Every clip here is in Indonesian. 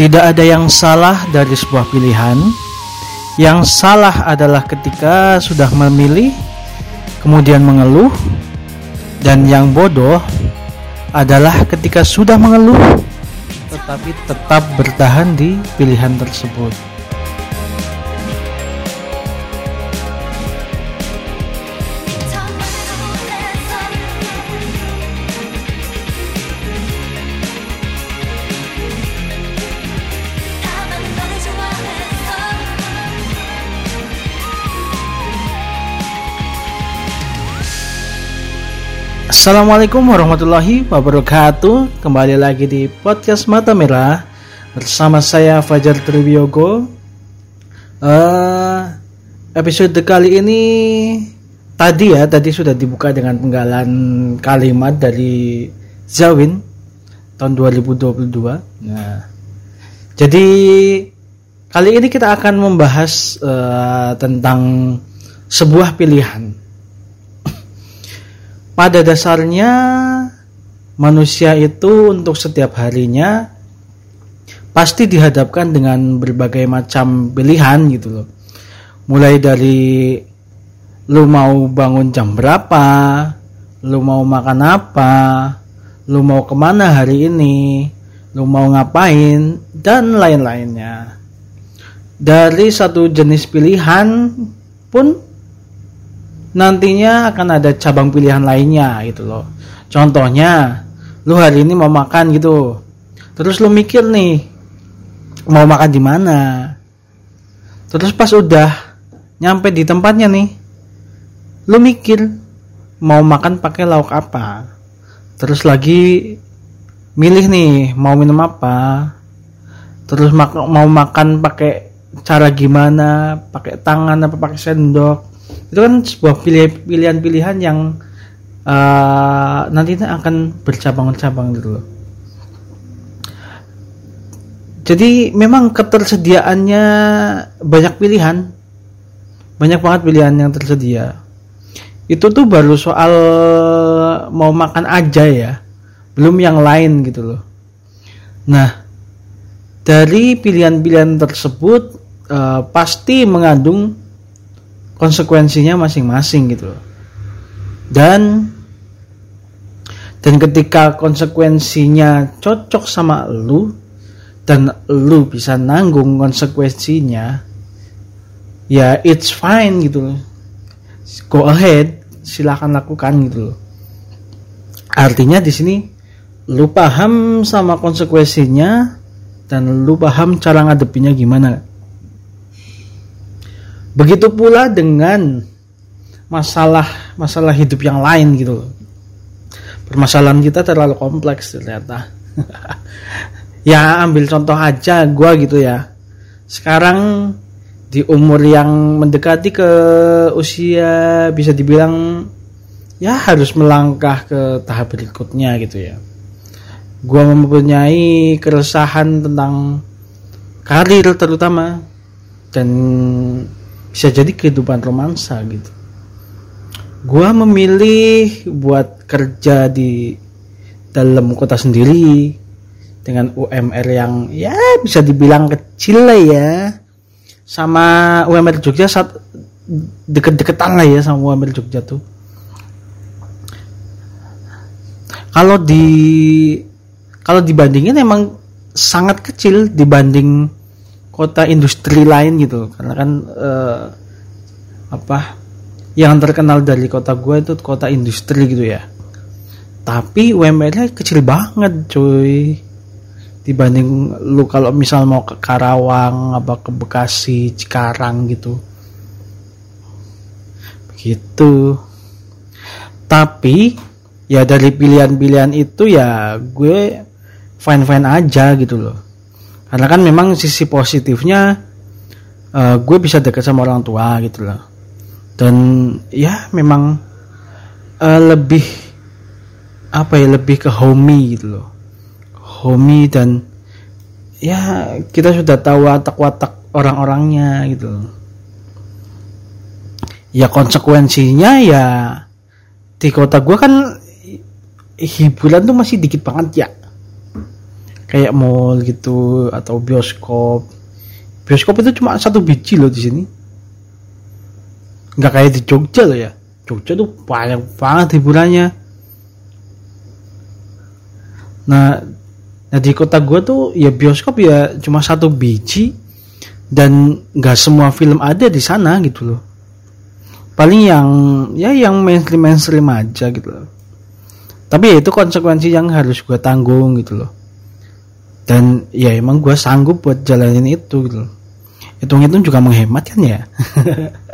Tidak ada yang salah dari sebuah pilihan. Yang salah adalah ketika sudah memilih, kemudian mengeluh, dan yang bodoh adalah ketika sudah mengeluh, tetapi tetap bertahan di pilihan tersebut. Assalamualaikum warahmatullahi wabarakatuh. Kembali lagi di podcast Mata Merah Bersama saya Fajar Triwiyogo uh, Episode kali ini Tadi ya, tadi sudah dibuka dengan penggalan kalimat dari Zawin Tahun 2022 Nah Jadi Kali ini kita akan membahas uh, Tentang Sebuah pilihan pada dasarnya manusia itu untuk setiap harinya pasti dihadapkan dengan berbagai macam pilihan gitu loh. Mulai dari lu mau bangun jam berapa, lu mau makan apa, lu mau ke mana hari ini, lu mau ngapain, dan lain-lainnya. Dari satu jenis pilihan pun nantinya akan ada cabang pilihan lainnya gitu loh. Contohnya, lu hari ini mau makan gitu. Terus lu mikir nih, mau makan di mana? Terus pas udah nyampe di tempatnya nih, lu mikir mau makan pakai lauk apa? Terus lagi milih nih mau minum apa? Terus mak mau makan pakai cara gimana? Pakai tangan apa pakai sendok? itu kan sebuah pilihan-pilihan yang uh, nantinya akan bercabang-cabang gitu loh. Jadi memang ketersediaannya banyak pilihan, banyak banget pilihan yang tersedia. Itu tuh baru soal mau makan aja ya, belum yang lain gitu loh. Nah, dari pilihan-pilihan tersebut uh, pasti mengandung konsekuensinya masing-masing gitu loh. Dan dan ketika konsekuensinya cocok sama lu dan lu bisa nanggung konsekuensinya ya it's fine gitu loh. Go ahead, silahkan lakukan gitu loh. Artinya di sini lu paham sama konsekuensinya dan lu paham cara ngadepinya gimana Begitu pula dengan masalah masalah hidup yang lain gitu. Permasalahan kita terlalu kompleks ternyata. ya ambil contoh aja gue gitu ya. Sekarang di umur yang mendekati ke usia bisa dibilang ya harus melangkah ke tahap berikutnya gitu ya. Gue mempunyai keresahan tentang karir terutama dan bisa jadi kehidupan romansa gitu. Gua memilih buat kerja di dalam kota sendiri dengan UMR yang ya bisa dibilang kecil lah ya. Sama UMR Jogja saat deket-deketan lah ya sama UMR Jogja tuh. Kalau di kalau dibandingin emang sangat kecil dibanding kota industri lain gitu. Karena kan uh, apa yang terkenal dari kota gue itu kota industri gitu ya. Tapi UMR-nya kecil banget cuy. Dibanding lu kalau misal mau ke Karawang apa ke Bekasi Cikarang gitu. Begitu. Tapi ya dari pilihan-pilihan itu ya gue fine fine aja gitu loh karena kan memang sisi positifnya uh, gue bisa dekat sama orang tua gitu loh. Dan ya memang uh, lebih apa ya lebih ke homey gitu loh. Homey dan ya kita sudah tahu watak-watak orang-orangnya gitu loh. ya konsekuensinya ya di kota gue kan hiburan tuh masih dikit banget ya kayak mall gitu atau bioskop. Bioskop itu cuma satu biji loh di sini. Nggak kayak di Jogja loh ya. Jogja tuh banyak banget hiburannya. Nah nah di kota gue tuh ya bioskop ya cuma satu biji dan nggak semua film ada di sana gitu loh. Paling yang ya yang mainstream mainstream aja gitu loh. Tapi ya itu konsekuensi yang harus gue tanggung gitu loh dan ya emang gue sanggup buat jalanin itu gitu. Hitung hitung juga menghemat kan ya.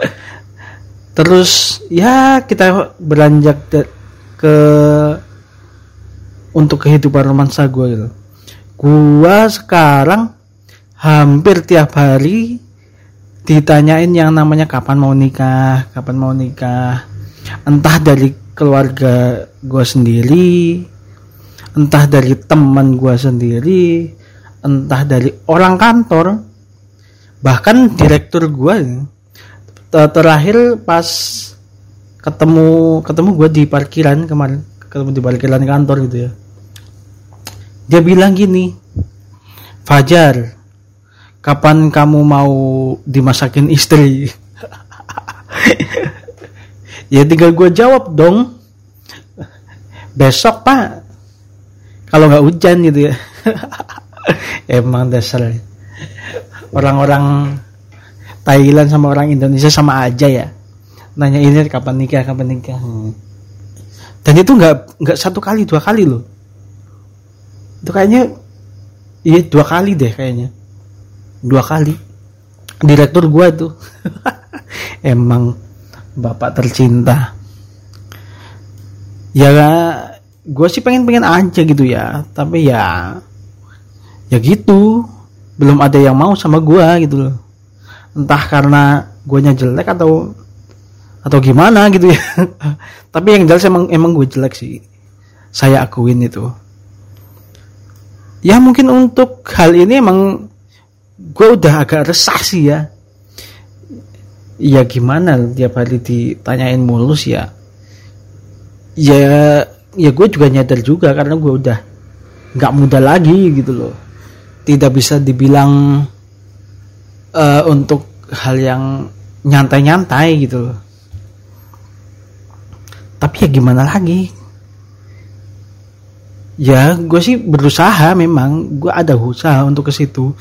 Terus ya kita beranjak ke untuk kehidupan romansa gue gitu. Gue sekarang hampir tiap hari ditanyain yang namanya kapan mau nikah kapan mau nikah. Entah dari keluarga gue sendiri entah dari teman gue sendiri entah dari orang kantor bahkan direktur gue terakhir pas ketemu ketemu gue di parkiran kemarin ketemu di parkiran kantor gitu ya. Dia bilang gini Fajar kapan kamu mau dimasakin istri? Ya tinggal gue jawab dong. Besok pak kalau nggak hujan gitu ya. Emang dasar. Orang-orang Thailand sama orang Indonesia sama aja ya. Nanya ini kapan nikah kapan nikah. Hmm. dan itu nggak nggak satu kali dua kali loh. Itu kayaknya iya dua kali deh kayaknya. Dua kali. Direktur gua tuh. Emang bapak tercinta. Ya gue sih pengen pengen aja gitu ya. Tapi ya ya gitu. Belum ada yang mau sama gue gitu loh. Entah karena guanya jelek atau atau gimana gitu ya. Tapi yang jelas emang emang gue jelek sih. Saya akuin itu. Ya mungkin untuk hal ini emang gue udah agak resah sih ya. Ya gimana tiap hari ditanyain mulus ya. Ya ya gue juga nyadar juga karena gue udah nggak muda lagi gitu loh. Tidak bisa dibilang uh, untuk hal yang nyantai-nyantai gitu loh. Tapi ya gimana lagi? Ya gue sih berusaha memang. Gue ada usaha untuk ke situ.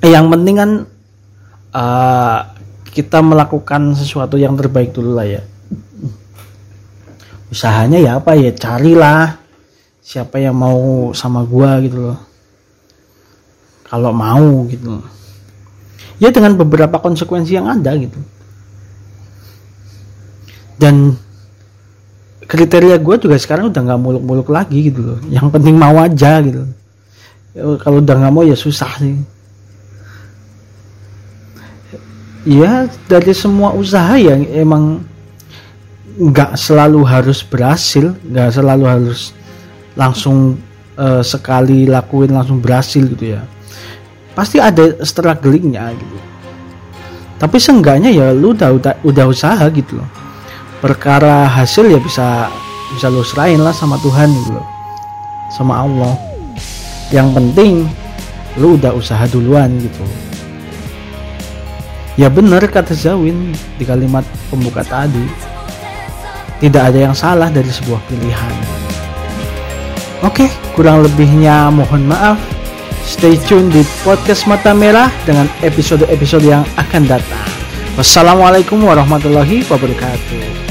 Yang penting kan uh, kita melakukan sesuatu yang terbaik dulu lah ya usahanya ya apa ya carilah siapa yang mau sama gua gitu loh. Kalau mau gitu. Ya dengan beberapa konsekuensi yang ada gitu. Dan kriteria gue juga sekarang udah nggak muluk-muluk lagi gitu loh. Yang penting mau aja gitu. Kalau udah nggak mau ya susah sih. Ya dari semua usaha yang emang nggak selalu harus berhasil nggak selalu harus langsung uh, sekali lakuin langsung berhasil gitu ya. Pasti ada strugglingnya gitu. Tapi seenggaknya ya lu udah udah, udah usaha gitu loh. Perkara hasil ya bisa bisa lu serahin lah sama Tuhan gitu loh. Sama Allah. Yang penting lu udah usaha duluan gitu. Ya bener kata Zawin di kalimat pembuka tadi tidak ada yang salah dari sebuah pilihan. Oke, kurang lebihnya mohon maaf. Stay tune di podcast Mata Merah dengan episode-episode yang akan datang. Wassalamualaikum warahmatullahi wabarakatuh.